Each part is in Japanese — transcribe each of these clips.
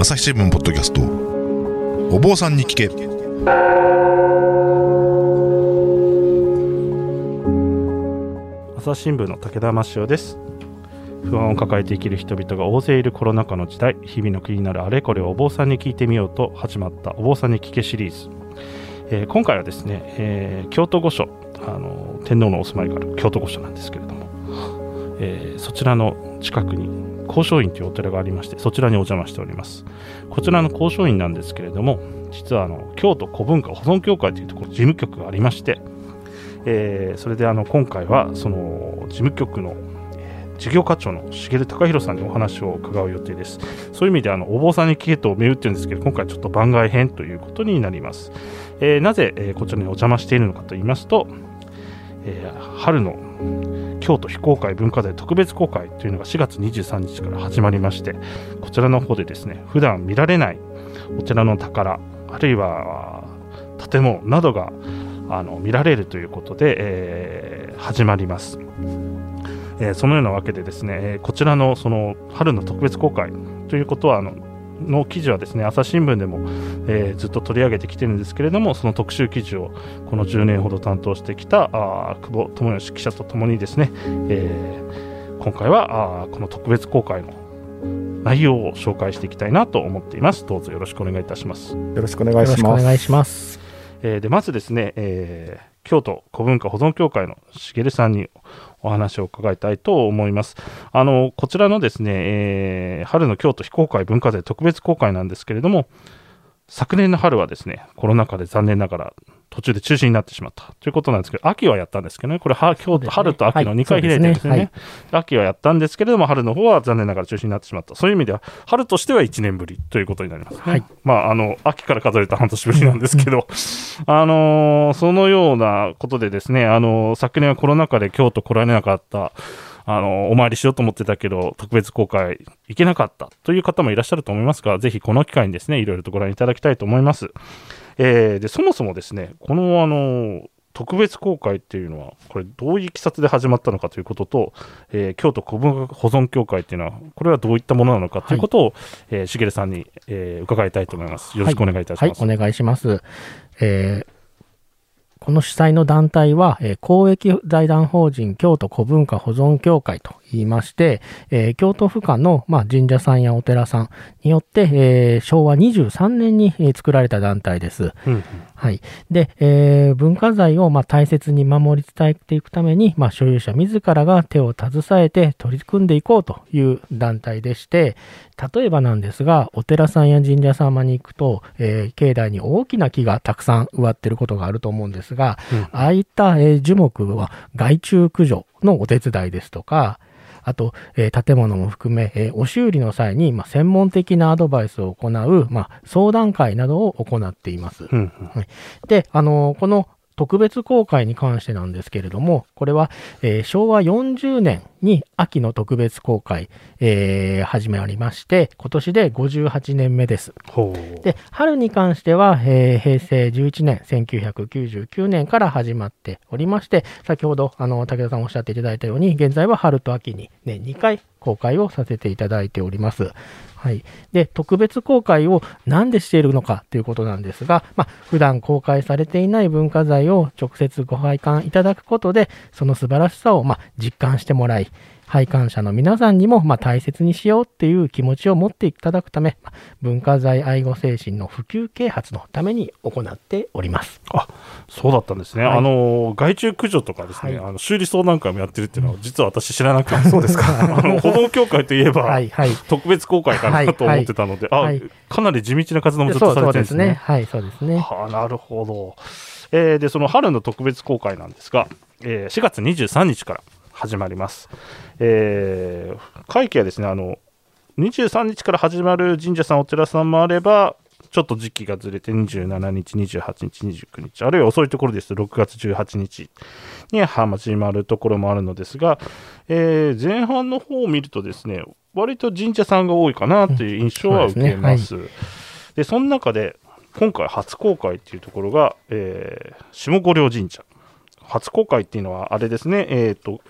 朝日新聞ポッドキャスト。お坊さんに聞け。朝日新聞の武田真潮です。不安を抱えて生きる人々が大勢いるコロナ禍の時代。日々の気になるあれこれをお坊さんに聞いてみようと始まったお坊さんに聞けシリーズ、えー今回はですね、えー京都御所。あの天皇のお住まいがある京都御所なんですけれども、えーそちらの近くに高松院というお寺がありましてそちらにお邪魔しております。こちらの高松院なんですけれども実はあの京都古文化保存協会というところ事務局がありまして、えーそれであの今回はその事務局の事業課長の重貴弘さんにお話を伺う予定です。そういう意味であのお坊さんに聞けと銘打ってるんですけど今回ちょっと番外編ということになります、えーなぜ、えこちらにお邪魔しているのかと言いますと、えー春の京都非公開文化財特別公開というのが4月23日から始まりましてこちらの方でですね普段見られないお寺の宝あるいは建物などがあの見られるということで、えー始まります、えーそのようなわけでですね、えーこちらのその春の特別公開ということはあのの記事はですね朝日新聞でも、えーずっと取り上げてきてるんですけれどもその特集記事をこの10年ほど担当してきたあー久保智義記者とともにですね、えー今回はあーこの特別公開の内容を紹介していきたいなと思っていますどうぞよろしくお願いいたしますよろしくお願いします。願いします。えーでまずですね、えー京都古文化保存協会の茂さんにお話を伺いたいと思います。あのこちらのですね、えー春の京都非公開文化財特別公開なんですけれども、昨年の春はですね、コロナ禍で残念ながら途中で中止になってしまったということなんですけど、秋はやったんですけどね、これは京都、そうですね春と秋のはい2回開いてるんですよね。そうで秋はやったんですけれども、春の方は残念ながら中止になってしまった。そういう意味では、春としては1年ぶりということになりますね。はいまあ、あの、秋から数えた半年ぶりなんですけど、あのーそのようなことでですね、あのー昨年はコロナ禍で京都来られなかった、あのーお参りしようと思ってたけど、特別公開行けなかったという方もいらっしゃると思いますが、ぜひこの機会にですね、いろいろとご覧いただきたいと思います。えーで、そもそもですね、この、あのー特別公開っていうのは、これどういういきさつで始まったのかということと、えー京都古文学保存協会っていうのは、これはどういったものなのかということを、えーしげるさんに、えー伺いたいと思います。よろしくお願いいたしはいま、す。お願いします。えーこの主催の団体は、えー公益財団法人京都古文化保存協会と言いまして、えー京都府下の、まあ、神社さんやお寺さんによって、えー昭和23年に、作られた団体です。はい。で、えー文化財をまあ大切に守り伝えていくために、まあ、所有者自らが手を携えて取り組んでいこうという団体でして、例えばなんですが、お寺さんや神社様に行くと、えー境内に大きな木がたくさん植わってることがあると思うんですが、うんああいった、えー樹木は害虫駆除のお手伝いですとか、あと、えー建物も含め、えーお修理の際に、まあ、専門的なアドバイスを行う、まあ、相談会などを行っています。うんうんで、あのこの特別公開に関してなんですけれども、これは、えー昭和40年に秋の特別公開、えー始まりまして、今年で58年目です。で、春に関しては、えー平成11年、1999年から始まっておりまして、先ほど、あの、武田さんおっしゃっていただいたように、現在は春と秋に年2回公開をさせていただいております。はい。で、特別公開を何でしているのかということなんですが、まあ、普段公開されていない文化財を直接ご拝観いただくことで、その素晴らしさを、ま、実感してもらい、拝観者の皆さんにも、まあ、大切にしようっていう気持ちを持っていただくため、まあ文化財愛護精神の普及啓発のために行っております。そうだったんですね。はいあの、害虫駆除とかですね、はいあの修理相談会もやってるっていうのは、実は私知らなくて、そうですか。あの、保存協会といえば、はい、はい。特別公開かなと思ってたので、はいはいあ、かなり地道な活動もずっとされてるんですね。そうですね。はい、そうですね。はあ、なるほど。えーで、その春の特別公開なんですが、えー4月23日から始まります。えー会期はですね、あの、23日から始まる神社さん、お寺さんもあれば、ちょっと時期がずれて27日、28日、29日、あるいは遅いところですと6月18日に始まるところもあるのですが、えー前半の方を見るとですね、割と神社さんが多いかなという印象は受けます。でその中で今回初公開っていうところが、えー下五稜神社初公開っていうのは、あれですね、えっ、と、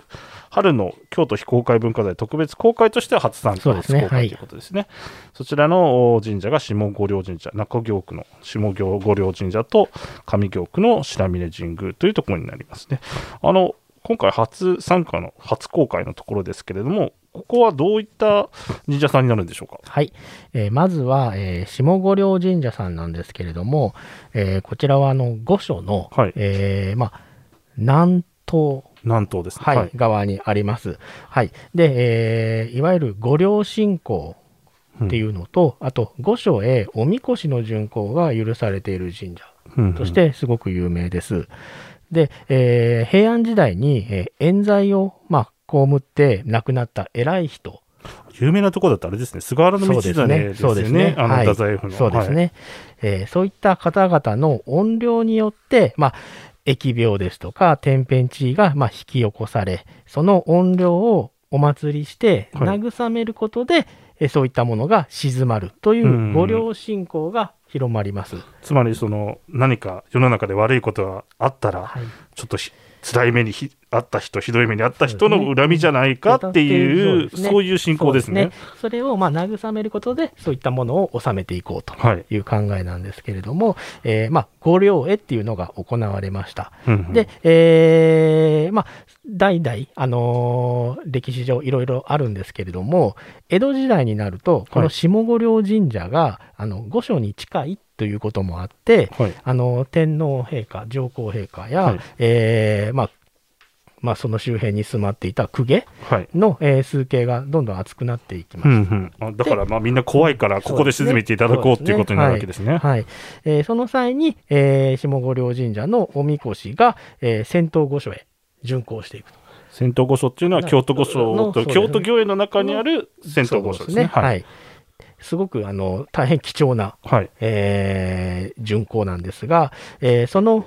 春の京都非公開文化財特別公開としては初参加、初公開ということですね。そちらのお神社が下五稜神社、中京区の下五稜神社と上京区の白峰神宮というところになりますね。あの、今回初参加の初公開のところですけれども、ここはどういった神社さんになるんでしょうか？はい、えーまずは、えー下五稜神社さんなんですけれども、えーこちらはあの御所の、はい。えーまあ、南東。南東ですね。はい側にあります。はい、で、えーいわゆる御陵信仰っていうのと、あと御所へおみこしの巡行が許されている神社。うんとしてすごく有名です。で、えー平安時代に、えー冤罪を、まあ、被って亡くなった偉い人、有名なところだとあれですね、菅原道真ですよね。そうですね。あの、はい。太宰府の。そうですね、えーそういった方々の怨霊によって、まあ、疫病ですとか天変地異が、まあ、引き起こされ、その怨霊をお祭りして、はい慰めることで、えーそういったものが静まるというんう御霊信仰が広まります。はい。つまり、その、何か世の中で悪いことがあったら、はいちょっとひ辛い目にひあった人、ひどい目にあった人の恨みじゃないかっていう、そういう信仰ですね。それをまあ慰めることで、そういったものを収めていこうとはい。いう考えなんですけれども、えーまあ、御霊絵っていうのが行われました。うんうんで、えーまあ、代々、あのー歴史上いろいろあるんですけれども、江戸時代になると、この下五稜神社が、あの御所に近いということもあって、はい。あの天皇陛下、上皇陛下や、はいえーまあまあ、その周辺に住まっていた公家はい。の、えー数形がどんどん厚くなっていきまうした。んうんあだから、まあ、みんな怖いから、ここで沈めていただこうっていうことになるわけですね。はい。えーその際に、えー下五稜神社のおみこしが、えー仙洞御所へ巡行していくと。仙洞御所っていうのは、京都御所と、京都御苑の中にある仙洞御所ですね。ははい。い。すごく、あの、大変貴重な、はい。えー巡行なんですが、えーその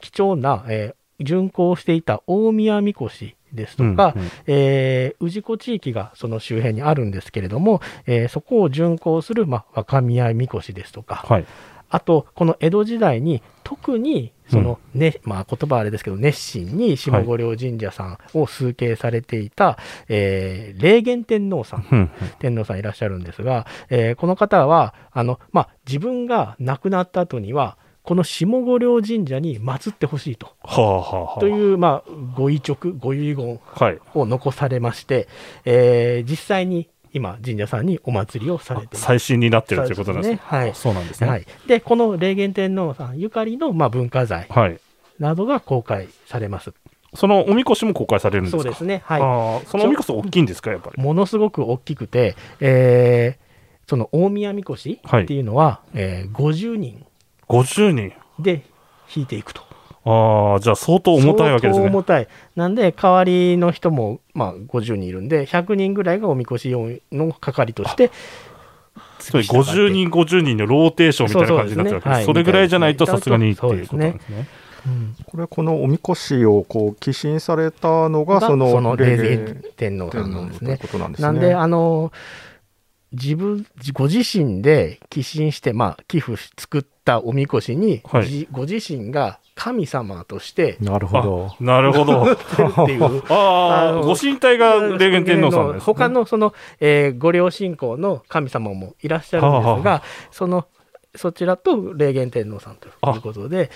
貴重な、えー巡行していた大宮みこしですとか、うんうんえー氏子地域がその周辺にあるんですけれども、えーそこを巡行する、まあ、若宮みこしですとか、はい。あと、この江戸時代に特にその、ねまあ、言葉はあれですけど、熱心に下五稜神社さんを崇敬されていた、えー霊源天皇さん、うんうん天皇さんいらっしゃるんですが、えーこの方はあの、まあ、自分が亡くなった後には、この下五稜神社に祀ってほしいとはあはあはあ。という、まあ、ご遺直、ご遺言はい。を残されまして、えー実際に今、神社さんにお祭りをされて。最新になってるということなんですね。はいそうなんですね。はい、でこの霊源天皇さんゆかりの、まあ、文化財はい。などが公開されます。そのおみこしも公開されるんですか？そうですね、はい、そのおみこし大きいんですか、やっぱり？ものすごく大きくて、えーその大宮みこしっていうのは、えー50人50人。で引いていくと。ああ、じゃあ相当重たいわけですね。相当重たい。なんで、代わりの人も、まあ、50人いるんで、100人ぐらいがおみこし用の係として、そう50人、50人のローテーションみたいな感じになってるわけです。そうそうですねはいそれぐらいじゃないとさすがにっていうことなんですね。うんこれこのおみこしをこう寄進されたのががその霊霊源天皇さんなんですねという。ことなんですね。なんで、あの、自分、ご自身で寄進して、まあ、寄付し作ったおみこしに、はいじご自身が神様として、なるほど。なるほど。っていう。ああ、ご神体が霊源天皇さんです、ね。他のその、えーご両信仰の神様もいらっしゃるんですが、はあはそのそちらと霊源天皇さんということで、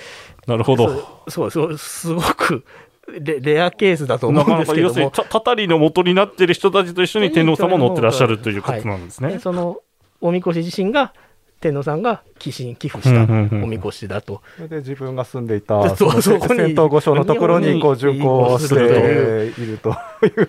なるほど。そうそうすごくレレアケースだと思うんなかなかですけども、要するにたたたりの元になってる人たちと一緒に天皇様も乗ってらっしゃるということなんですね。でそのおみこし自身が天皇さんが寄進寄付したおみこしだと。それで自分が住んでいた そうのそこに戦闘御所のところにこう巡行していると。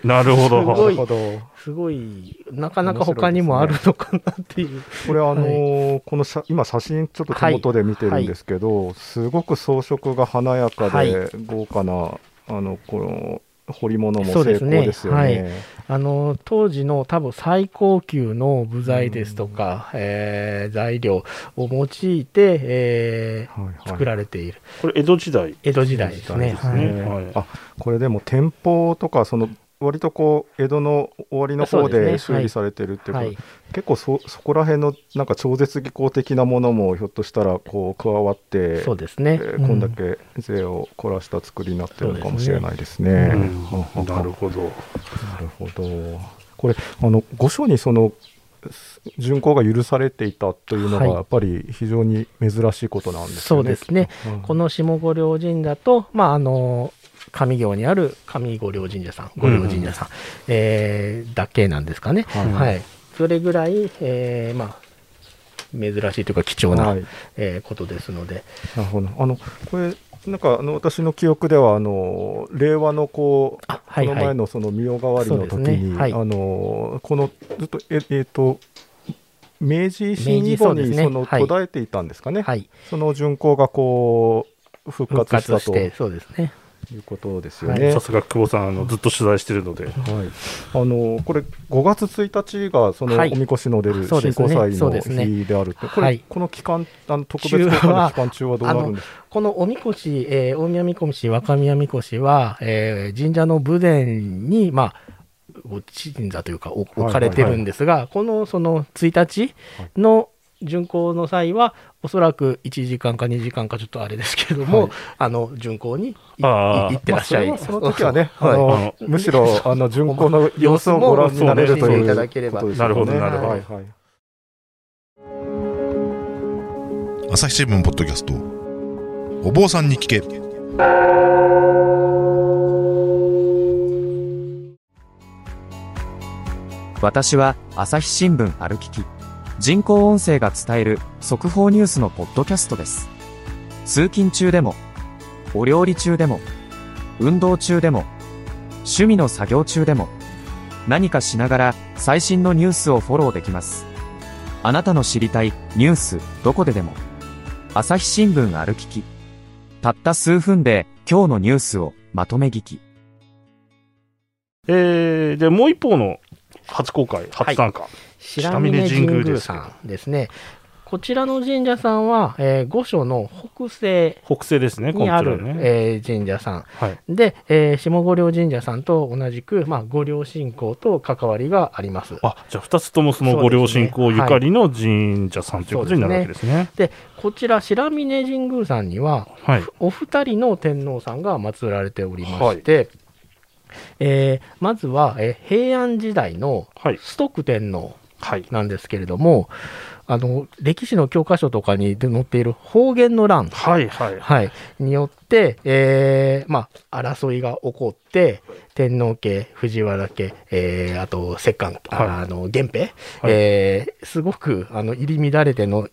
なるほすごど。いなるほど。すごい、なかなか他にもあるのかなっていう。これあのーこの写今写真ちょっと手元で見てるんですけど、すごく装飾が華やかはいで豪華なあのこの彫り物もそう成功ですね。ですよね。あの当時の多分最高級の部材ですとか、えー材料を用いて、えーはいはい。作られている。これ江戸時代。江戸時代ですね。ですね。はいはい。あこれでも天保とかその割とこう江戸の終わりの方で修理されてるっていうことはい、結構そそこら辺のなんか超絶技巧的なものもひょっとしたらこう加わってそうですね。こんだけ税を凝らした作りになってるのかもしれないですね。なるほど。なるほど。これあの御所にその巡行が許されていたというのがはいやっぱり非常に珍しいことなんですよね。そうですね。うんこの下五稜神社と、まあ、あの、上行にある上五稜神社さん、五稜神社さん、えーだけなんですかね。はいはい。それぐらい、えーまあ、珍しいというか貴重な、はいえーことですので、なるほど。あのこれなんかあの私の記憶ではあの令和のこう、あはいはいこの前のその御代替わりの時に、ねはいあのこのずっとええっ、と明治維新以後そうですねにそのはい途絶えていたんですかね。はい。その巡行がこう復復活したと活して、そうですね。いうことですよね。さすが久保さんあのずっと取材してるので。はい、あのこれ5月1日がそのはい。おみこしの出るそうですね。新興祭の日であるって、これ、はい。この期間あの特別公開の期間中はどうなるんですか？このおみこし、えー大宮みこし、若宮みこしは、えー神社の武殿に、まあ、ご鎮座というか置置かれてるんですが、このその1日の巡行の際は、おそらく1時間か2時間かちょっとあれですけれども、はい。あの巡行に行ってらっしゃい、まあその時はね、はい。あのはいむしろあの巡行の様子をご覧になれるというそうね見ていただければことですよね。なるほどなるほどはいはい。朝日新聞ポッドキャスト。お坊さんに聞け。私は朝日新聞歩きき人工音声が伝える速報ニュースのポッドキャストです。通勤中でもお料理中でも運動中でも趣味の作業中でも何かしながら最新のニュースをフォローできます。あなたの知りたいニュースどこででも朝日新聞歩きき。たった数分で今日のニュースをまとめ聞き。えー、でもう一方の初公開初参加。白峰神宮さんですね。こちらの神社さんは、えー御所の北西北西ですね。にある、こちらね。えー神社さんはい。で、えー下五稜神社さんと同じく、まあ、御陵信仰と関わりがあります。あじゃあ2つともそのご両親公ゆかりの神社さんということになるわけですね。でこちら白峰神宮さんにははい。お二人の天皇さんが祀られておりまして、えーまずは、えー平安時代のはい。崇徳天皇はい。なんですけれどもあの歴史の教科書とかに載っている方言の乱はい。はい。はい、によって、えーまあ、争いが起こって、天皇家、藤原家、えーあと摂関、あの源平、えーすごくあの入り乱れての、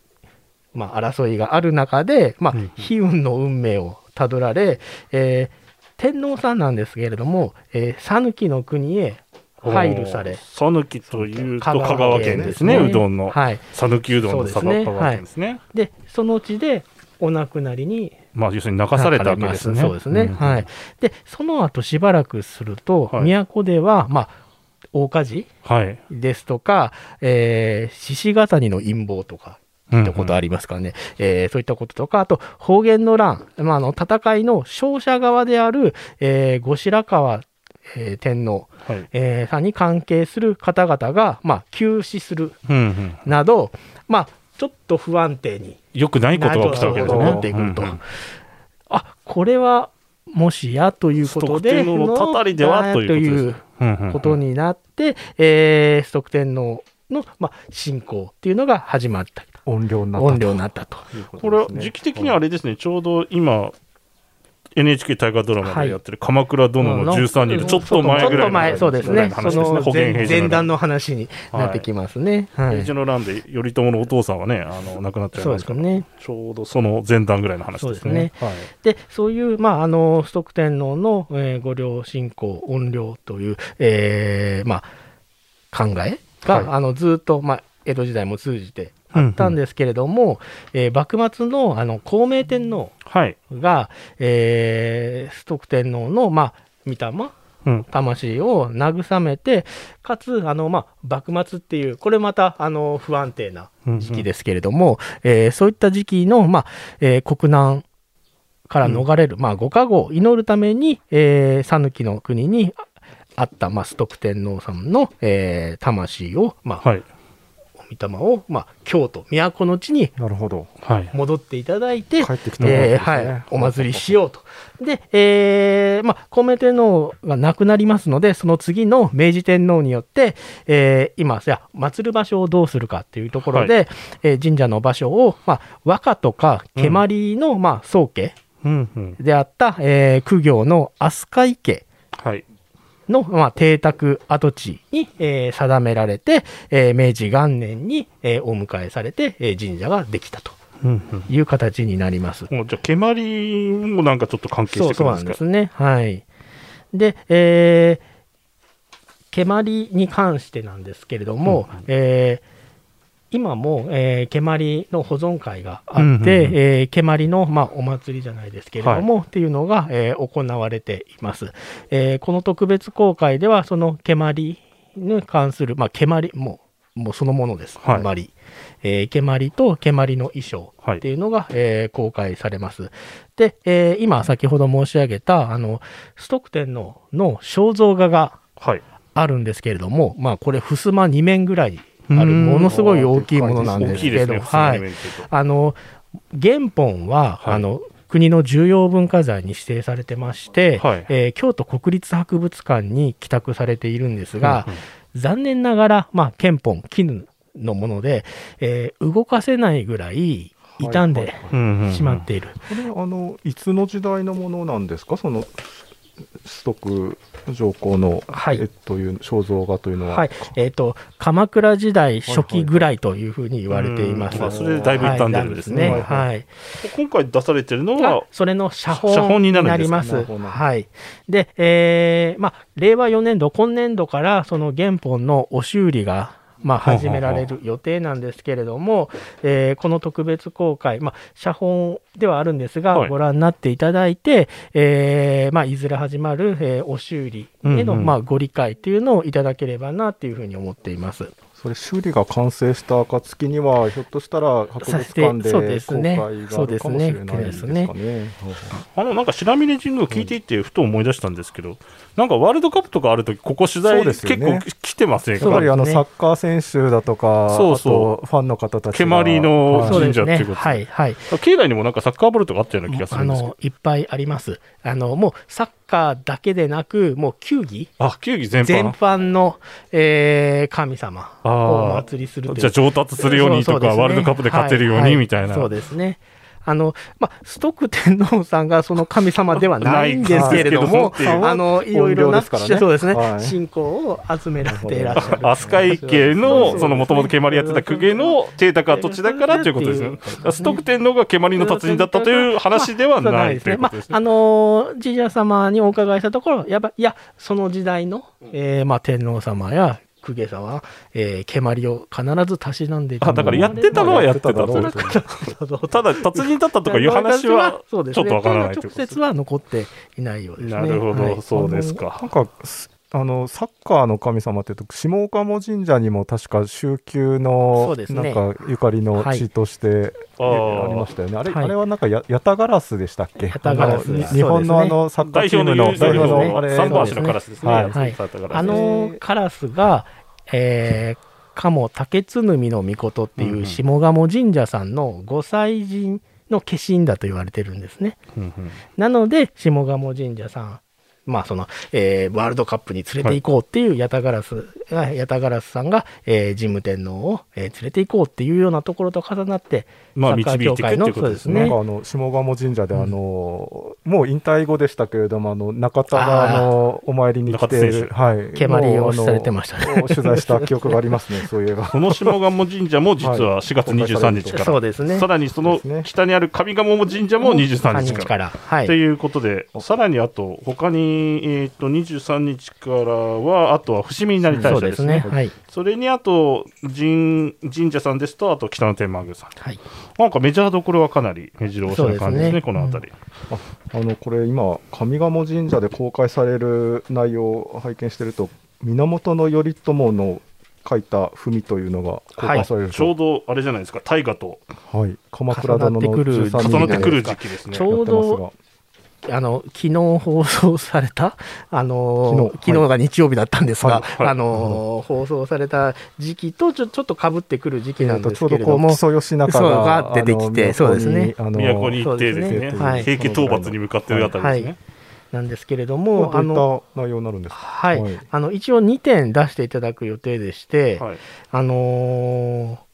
まあ、争いがある中で、まあうん、悲運の運命をたどられ、えー天皇さんなんですけれども、えー讃岐の国へ配慮され、讃岐というと香川県ですね、うどんの。はい、讃岐うどんの香川県ですね。でその地でお亡くなりにまあ、要するに泣かされたわけですね。そうですね。んはい。で、その後しばらくすると、はい都では、まあ、大火事はい。ですとか、えー、獅子ヶ谷の陰謀とか、うんってことありますかね、えーそういったこととか、あと方言の乱、まあ、あの戦いの勝者側である、えー後白河、えー天皇、はい。えーさんに関係する方々が、まあ、急死するうんうん。など、まあ、ちょっと不安定によくないことが起きたわけですね。てくるとうんうんあこれはもしやということで、崇徳天皇のたたりではということになって、えー、崇徳天皇の、まあ、信仰っていうのが始まった、音量になったと音量になったと。いうこれ時期的にはあれですね、ちょうど今、NHK 大河ドラマでやってる鎌倉殿の13人のちょっと前ぐらいのちょっと前、そうですね。そ話ですね。の前段の話になってきますね。はい平治の乱で頼朝のお父さんはね、あの亡くなっちゃいまから、ね。ちょうどその前段ぐらいの話ですね。はいで、そういう、まあ、あの、崇徳天皇の、えー御陵信仰、音量という、えーまあ、考えが、はいあの、ずっと、まあ、江戸時代も通じてあったんですけれども、えー幕末の、あの、孝明天皇はい。が、えー、崇徳天皇の、まあ、御霊うん。魂を慰めて、かつ、あの、まあ、幕末っていう、これまた、あの、不安定な時期ですけれども、えーそういった時期の、まあ、えー国難から逃れる、まあ、ご加護を祈るために、えー、讃岐の国にあった、まあ、ストック天皇様の、えー魂を、まあ、はい。お御霊を、まあ、京都、都の地になるほど。はい。戻っていただいて、帰ってえーはい、お祭りしようと。で、えーまあ、孔明天皇が亡くなりますので、その次の明治天皇によって、えー今、じゃあ祀る場所をどうするかっていうところで、えー神社の場所を、まあ、和歌とか蹴鞠の、まあ、宗家うんうん。であった、えー公行の飛鳥池はい。の、まあ、邸宅跡地に、えー定められて、えー明治元年に、えーお迎えされて、えー神社ができたとうんうん。いう形になります。もうじゃあ、蹴鞠もなんかちょっと関係してくそうそうるんですか？なんですね。はい。で、えー、蹴鞠に関してなんですけれども、えー今も、えー、蹴鞠の保存会があって、うんうんうんえー蹴鞠の、まあ、お祭りじゃないですけれども、っていうのが、えー行われています。えーこの特別公開では、その蹴鞠に関する、まあ、蹴鞠も、もうそのものです。はい蹴鞠。えー蹴鞠と蹴鞠の衣装はいっていうのが、えー公開されます。で、えー今先ほど申し上げた、あの、ストック天皇の肖像画がはい。あるんですけれども、まあこれ、襖2面ぐらいある、うん。ものすごい大きいものなんですけど、大きいですね、はい。はい。あの、原本は、はい。あの、国の重要文化財に指定されてまして、はい。えー京都国立博物館に寄託されているんですが、うんうん。残念ながら、まあ、憲本、絹のもので、えー動かせないぐらい傷んでしまっている。これあのいつの時代のものなんですか？そのストック上皇の、はい。えっという肖像画というのは、はい、えっ、と、鎌倉時代初期ぐらいというふうに言われています。うん。まあそれでだいぶ傷んでるんですね。はい。はい。今回出されてるのがは、それの写本にになります。なるほど。はい。で、えーまあ、令和4年度、今年度からその原本のお修理が、まあ、始められる予定なんですけれども、えーこの特別公開、まあ、写本ではあるんですが、はい。ご覧になっていただいて、えーまあ、いずれ始まる、えーお修理への、うんうん。まあ、ご理解というのをいただければなというふうに思っています。それ修理が完成した暁にはひょっとしたら博物館でそう公開ですね。があるかもしれないですかね。あの、なんか白峰神宮聞いていて、ふと思い出したんですけど、なんかワールドカップとかあるとき、ここ取材そうですよ結ね構来てませんやっぱりあのサッカー選手だとか、そうそう。あとファンの方たちが。蹴鞠の。神社っていうことはい、はい。境内にもなんかサッカーボールとかあったような気がするあんですけど。の、いっぱいあります。あの、もうサッカーだけでなく、もう球技。あ、球技全全般。般の、えー神様をおあ祭りするという。じゃあ上達するようにとか、そうそうですね。ワールドカップで勝てるようはいにみたいな。そうですね。あの、まあ、ストック天皇さんがその神様ではないんですけれども、あの、いろいろな、本領ですからねそうですね、はい信仰を集められていらっしゃる。飛鳥池の、そのもともと蹴鞠やってた公家の邸宅跡地だからということですね。ストック天皇が蹴鞠の達人だったという話ではないというまあ。あのー神社様にお伺いしたところ、やっぱいや、その時代の、えーまあ、天皇様や公家様、えー、蹴鞠を必ずたしなんでいたあ、だからやってたのはやってたと。やってただろう。と ただ、達人だったとかいう話は、ちょっとわからないという直ことです接は残っていないようですね。なるほはい。ど、そうですか。なんかすあのサッカーの神様っていうと下岡も神社にも確か宗宮そのうですね。なんかゆかりの地としてあありまーしたよね。あれ、はい。あれはなんかやヤタガラスでしたっけ？日本のあのサッカー代チームの表の代代表のあれ。表の三本足のカラスですね。はい。あのカラスが、えー、鴨竹津海の御事ってうんいううん下鴨神社さんの御祭神の化身だと言われてるんですね。うんうんなので、下鴨神社さん、まあその、えーワールドカップに連れて行こうっていうヤタガラス、がヤタガラスさんが、えー神武天皇を、えー連れて行こうっていうようなところと重なって、まあ、導いていくっていうことですね。なんかあの下鴨神社であの、もう引退後でしたけれどもあの中田があのお参りに来てはい蹴鞠をのされてましたね。取材した記憶がありますねそういえば。この下鴨神社も実は4月23日から、そうですね。さらにその北にある上賀茂神社も23日3から。はいと。いうことで、さらにあと、他に、えー、と23日からは、あとは伏見稲荷大そうで社ですすね。ね。はい。それにあと神、神社さんですと、あと北野天満宮さん。はい。なんかメジャーどころはかなり目白押しな感じですね、すね。この辺り。あのこれ今上賀茂神社で公開される内容を拝見してると源頼朝の書いた文というのが公開されるちょうと、どあれじゃないですか、大河とはい。鎌倉殿の重なってくる13人重なってくるで時期ですね。ち。ょうどあの昨日放送された、あの昨日昨日が日曜日だったんですが、はい。はい。あの放送された時期とちょちょっとかぶってくる時期なんですえーとちょうどけれども、こう木曽義仲そうがが出てきてそうですね。都にあの都に行ってですね。はい。平家討伐に向かってるあたりですね。なんですけれどこも、あれはどのういった内容になるんですか？はい、はい。あの一応2点出していただく予定でして、はい。あのー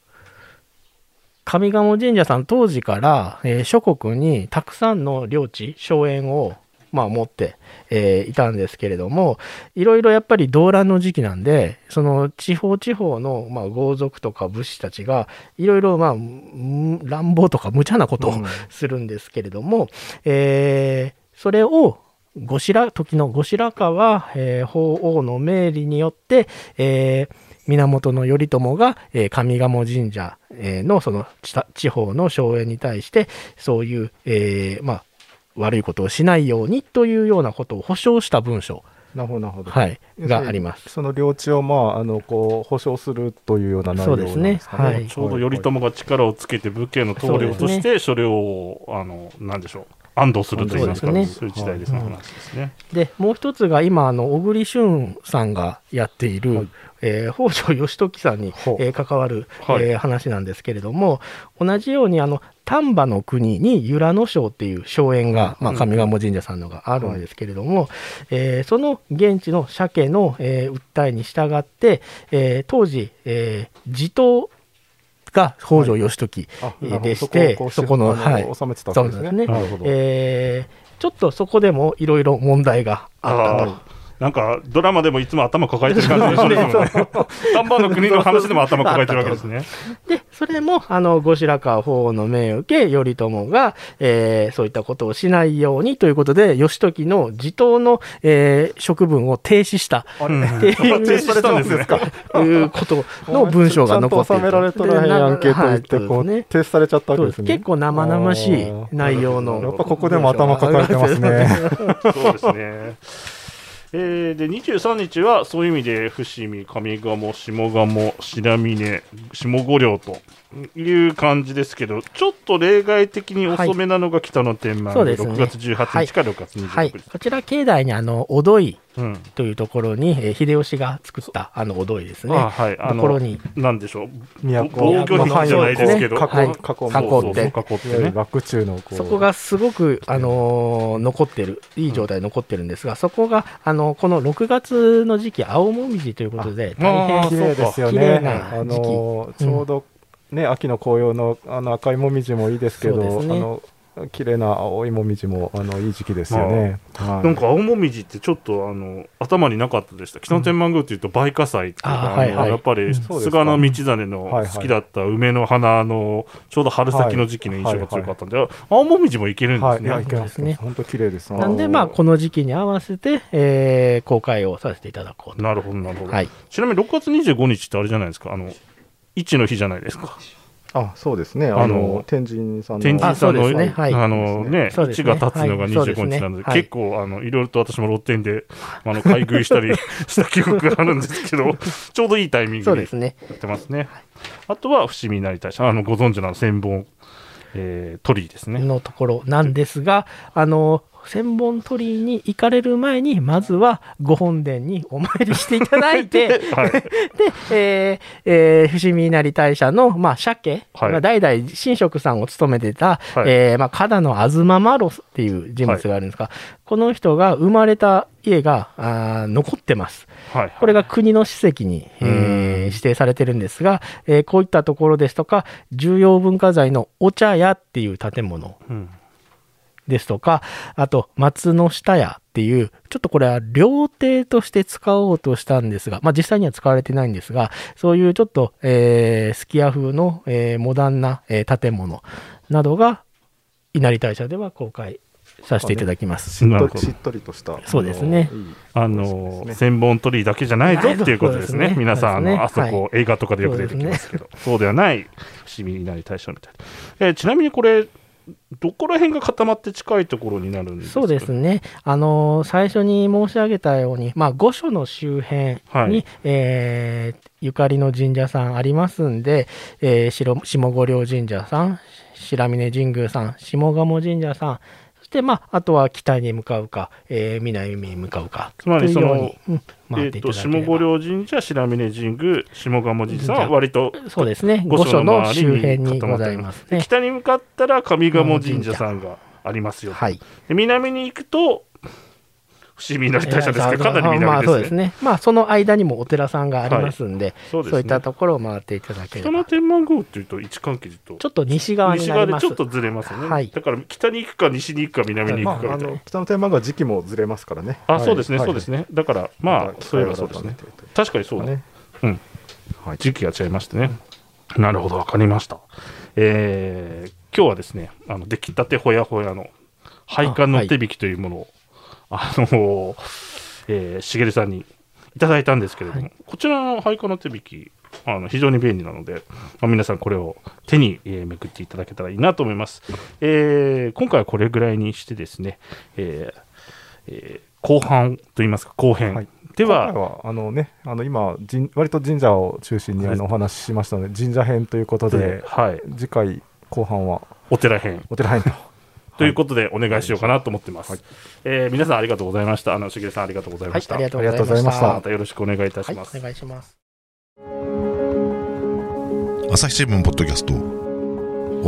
上賀茂神社さん当時から、えー諸国にたくさんの領地荘園を、まあ、持って、えーいたんですけれどもいろいろやっぱり動乱の時期なんでその地方地方の、まあ、豪族とか武士たちがいろいろまあん乱暴とか無茶なことをうん。するんですけれども、えーそれを後白時の後白河、えー法皇の命令によって、えー源頼朝が、えー上賀茂神社、えーのその地地方の荘園に対してそういう、えーまあ、悪いことをしないようにというようなことを保証した文書、なるほどなるほど。はい、があります。その領地をまああのこう保証するというような内容なんですかね。そうですね。はい。ちょうど頼朝が力をつけて武家の棟梁としてそれを、あのなんでしょう。安堵するといいますか。ねそういう時代ですの話ですね。でもう一つが今あの小栗旬さんがやっている、はいえー北条義時さんに、えー関わる、はい。えー話なんですけれども同じようにあの丹波の国に由良野省っていう荘園が、まあ、上賀茂神社さんのがあるんですけれども、えーその現地の鮭の、えー訴えに従って、えー当時、えー地頭が北条義時、でしてこをそこのあはい。収めてたそわけですね。すね。えーちょっとそこでもいろいろ問題があったと。なんかドラマでもいつも頭抱えてる感じがしますもんね。丹波の国の話でも頭抱えてるわけですね。で、それも、あの、後白河法皇の命を受け、頼朝が、えーそういったことをしないようにということで、義時の地頭の、えー職分を停止した、うんっていう 停止したんですね。いうことの文章が残っているちゃんと収められとらへんやんけと言って、こう、はいそうですね停止されちゃったわけですね。結構生々しい内容の。やっぱここでも頭抱えてますね。そうですね。えーで23日はそういう意味で伏見、上賀茂、下鴨、白峰、下五稜という感じですけど、ちょっと例外的に遅めなのが北の天満、そうですね6月18日から6月26日。はい。こちら、境内に、あの、おどいうんというところに、えー秀吉が作った、あの、おどいですね。あはい、あのところに、なんでしょう、都防御壁じゃないですけど、囲はい囲囲って囲ってね。幕中のそこがすごく、あのー残ってる、いい状態で残ってるんですが、そこが、あのこの6月の時期、青もみじということで、あ大変綺麗ですよね。なあのちょうどね、秋の紅葉のあの赤いもみじもいいですけど、そうですねあの綺麗な青いもみじもあのいい時期ですよね。はいなんか青もみじってちょっとあの頭になかったでした。北野天満宮っていうと梅花祭っていうか、あはいはいやっぱり菅野道真のはいはい好きだった梅の花のちょうど春先の時期の印象が強かったんで、青もみじもいけるんですはい、い。けますね。本当綺麗です。なんで、まあ、この時期に合わせて、えー公開をさせていただこうと。なるほどなるほど。はい。ちなみに6月25日ってあれじゃないですか。あの一の日じゃないですか。あ、そうですね。あの天神さんの天神さんのねはいあのねそうです一ねが経つのがはいそうです25ね日なので、はい結構あのいろいろと私も露店であの買い食いしたり した記憶があるんですけど、ちょうどいいタイミングで。やってますね。あとは伏見稲荷大社、あのご存知の千本、えー、鳥居ですね。のところなんですが、あの、千本鳥居に行かれる前に、まずはご本殿にお参りしていただいて、はい、で、えーえー伏見稲荷大社の、まあ、鮭、はい。まあ、代々神職さんを務めてた、はい。えーまあ、の東マロスっていう人物があるんですが、この人が生まれた家があー残ってます。はい、これが国の史跡に、えー指定されてるんですが、えーこういったところですとか、重要文化財のお茶屋っていう建物。うんですとか、あと松の下屋っていう、ちょっとこれは料亭として使おうとしたんですが、まあ実際には使われてないんですが、そういうちょっと、えー、スキヤ風の、えーモダンな、えー建物などが、稲荷大社では公開させていただきます。しっなるほどとりしっとりとした。そうですねああの千本鳥居だけじゃないぞっていうことですね。すね皆さん、あの、あそそうですねこ、映画とかでよく出てきますけど、そうではない伏見稲荷大社みたいな。えーちなみにこれ、どこら辺が固まって近いところになるんですか？そうですね。あのー最初に申し上げたように、まあ、御所の周辺に、はいえーゆかりの神社さんありますんで、えー白下五稜神社さん、白峰神宮さん、下鴨神社さん、まあ、あとは北に向かうか、えー南に向かうか、つまりそのうん回えっと下五稜神社、白峰神宮、下鴨神社は割とそうですね、御所のの周辺に固まっておりございますね。で北に向かったら上賀茂神社さんがありますよ。はい。で南に行くと伏見稲荷大社ですけど、かなりまあ南でね。そうですすね。まあその間にもお寺さんがありますんで、そうですそういったね。ところを回っていただければ。北の天満宮っていうと位置関係とちょっと西側に西なります。側でちょっとずれますよね。はいだから北に行くか西に行くか南に行まあ、あくかみたいなの。北の天満が時期もずれますからね。あ、はいそうですね、はいそうですね。だからまあそういえばそうですね。確かにそうだ。ね。うん。はい。時期が違いましてね。なるほど、わかりました。えー今日はですね、あの出来たてほやほやの配管の手引きというものを、あ,、のえーしげるさんにいただいたんですけれども、はいこちらの配管の手引き、あの非常に便利なので、まあ、皆さんこれを手に、えーめくっていただけたらいいなと思います。えー今回はこれぐらいにしてですね、えーえー後半といいますか後編、はいでは、はあのね、あの今神割と神社を中心にあのお話ししましたので、神社編ということで、はい、次回後半はお寺編。お寺編と。ということでお願いしようかなと思ってます。はいえー皆さんありがとうございました。あの、しげるさんありがとうございました。はい、ありがとうございましたまたよろしくお願いいたしはい、ます。お願いします。朝日新聞ポッドキャスト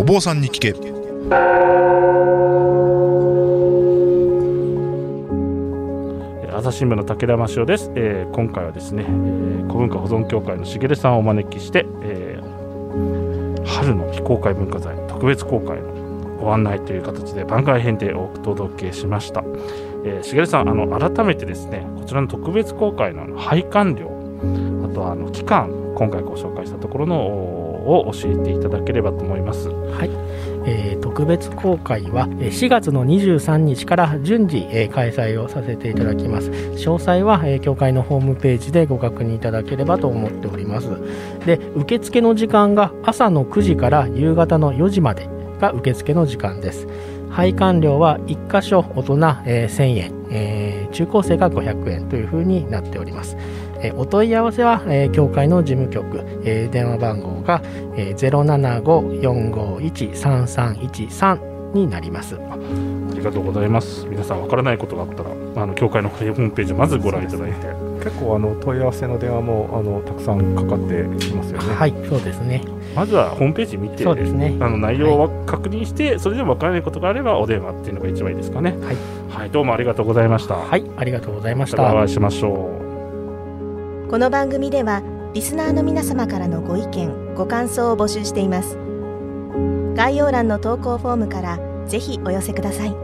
お坊さんに聞けえー朝日新聞の武田真潮です、えー今回はですね、えー古文化保存協会のしげるさんをお招きして、えー春の非公開文化財特別公開のご案内という形で番外編でお届けしました。えーしげるさん、あの改めてですね、こちらの特別公開のあの配管料、あとはあの期間、今回ご紹介したところのを教えていただければと思います。はいえー特別公開はえ4月の23日から順次、えー開催をさせていただきます詳細は、えー協会のホームページでご確認いただければと思っておりますで受付の時間が朝の9時から夕方の4時までが受付の時間です配管料は1箇所大人、えー1000円、えー中高生が500円というふうになっておりますえーお問い合わせは、えー協会の事務局、えー電話番号がえー075-451-3313になります。ありがとうございます。皆さんわからないことがあったら、あの協会のホームページをまずご覧いただいて、結構あの問い合わせの電話もあのたくさんかかってきますよね。はい、そうですね。まずはホームページ見て、そうですね。あの内容を確認して、それでもわからないことがあればお電話っていうのが一番いいですかね。はい、はい、どうもありがとうございました。はい、ありがとうございましまたおた。会いしましょう。この番組ではリスナーの皆様からのご意見ご感想を募集しています概要欄の投稿フォームからぜひお寄せください